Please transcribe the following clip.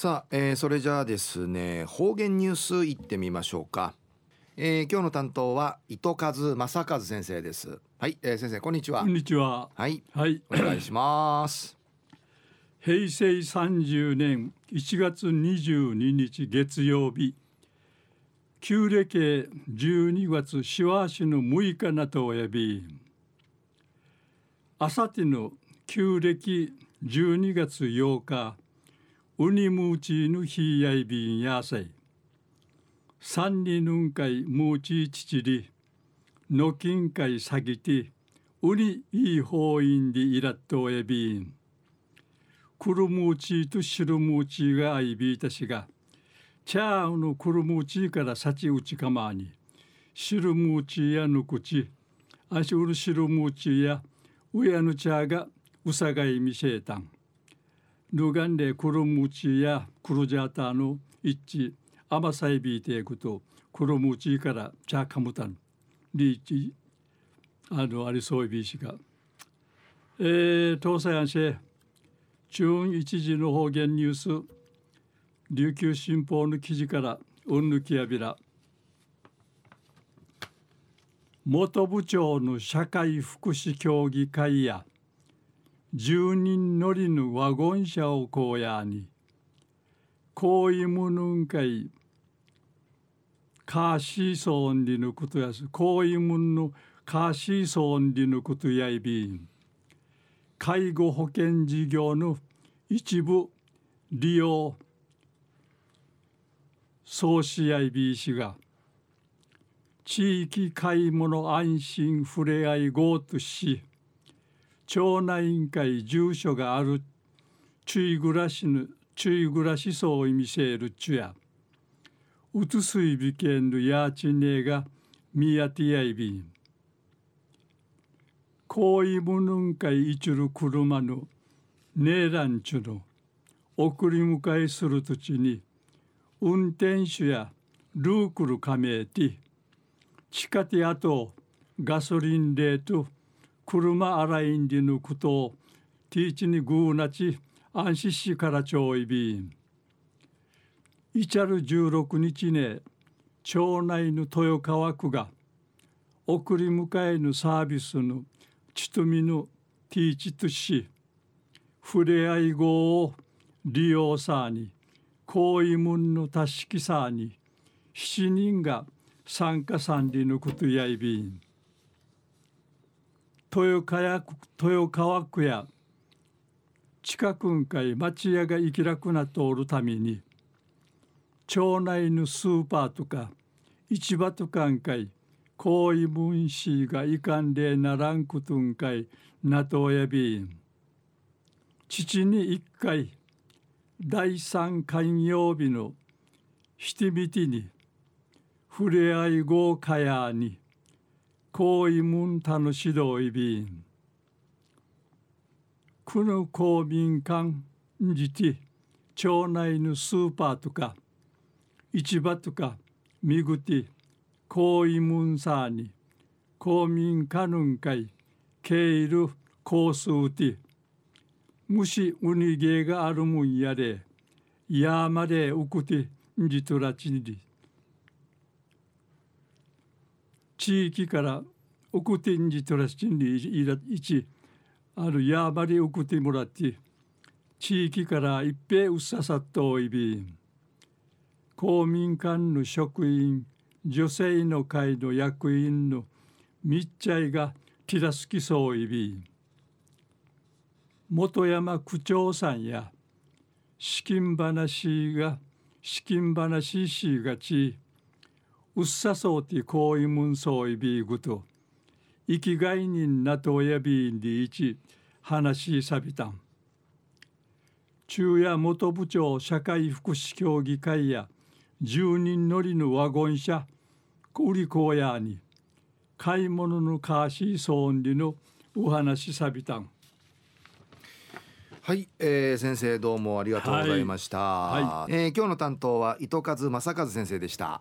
さあ、えー、それじゃあですね方言ニュースいってみましょうか、えー、今日の担当は糸数正和先生です。はい、えー、先生こんにちは。こんにちは。はい。はい。お願いします。平成30年1月22日月曜日旧暦12月しわしの6日なとおやびあさての旧暦12月8日ウニムーチの日やいびんやさい三にぬんかいムーチチチリのきんかいさぎてウニいい法院でいらっとおやびんクルムーチとシルムーチがあいびいたしがチャーのクルムーチからさちうちかまにシルムーチやぬくちアシュルシルムーチやウヤヌチャーがうさがいみせえたん。ルガンでクルムチやクルジャータの一致アマサイビーテークとクルムチからチャカムタンリーチあのありそういびしが。えー、東西安市中一時の方言ニュース琉球新報の記事からうんぬきやびら元部長の社会福祉協議会や10人乗りのワゴン車をこうやに。こういうものんかいカーシーソンリのことやす。こういうものカーシーソンリのことやいびん。介護保険事業の一部利用総しやいびいしが。地域買い物安心ふれあいごとし町内委員会住所がある注意暮らしの注意暮らし層を見せるちゅやうつすいびけんのやーちねがみやてやいびんこういむぬんかいいちゅる車のねえらんちゅの送り迎えするとちに運転手やルークル加盟て地下てあとガソリンレート車洗いんでぬくとティーチにグーなち安心しからちょいび。んいちゃる16日ね町内の豊川区が送り迎えのサービスのちとみのティーチとし触れ合い語を利用さに行為門のたしきさに7人が参加さんりのことやいびん。豊川区豊川区や近くんかい町屋が生きらくなっておるために町内のスーパーとか市場とかんかい行為分子がいかんでならんことんかいなとやびん。父に一回第三寛曜日のひてみてに触れ合い豪華やに行為文たの指導いびん。この公民館じて町内のスーパーとか市場とか見ぐて行為文さに公民館のんかい経るコースうて。もしウニゲがあるもんやでやまでうくてんじとらちにり。地域から送ってんじとらしちにいらいちあるやばり送ってもらって地域から一平うっささっといび公民館の職員女性の会の役員の密着がティラスキそういび本山区長さんや資金話が資金話しがちうっさそうてこういむんそういびぐと生きがいになとやびんでいち話しさびたん。中夜元部長社会福祉協議会や10人乗りのワゴン車売り子屋に買い物のカーシーソーンリのお話さびたん。はい、えー、先生どうもありがとうございました、はいはい、えー、今日の担当は糸数正和先生でした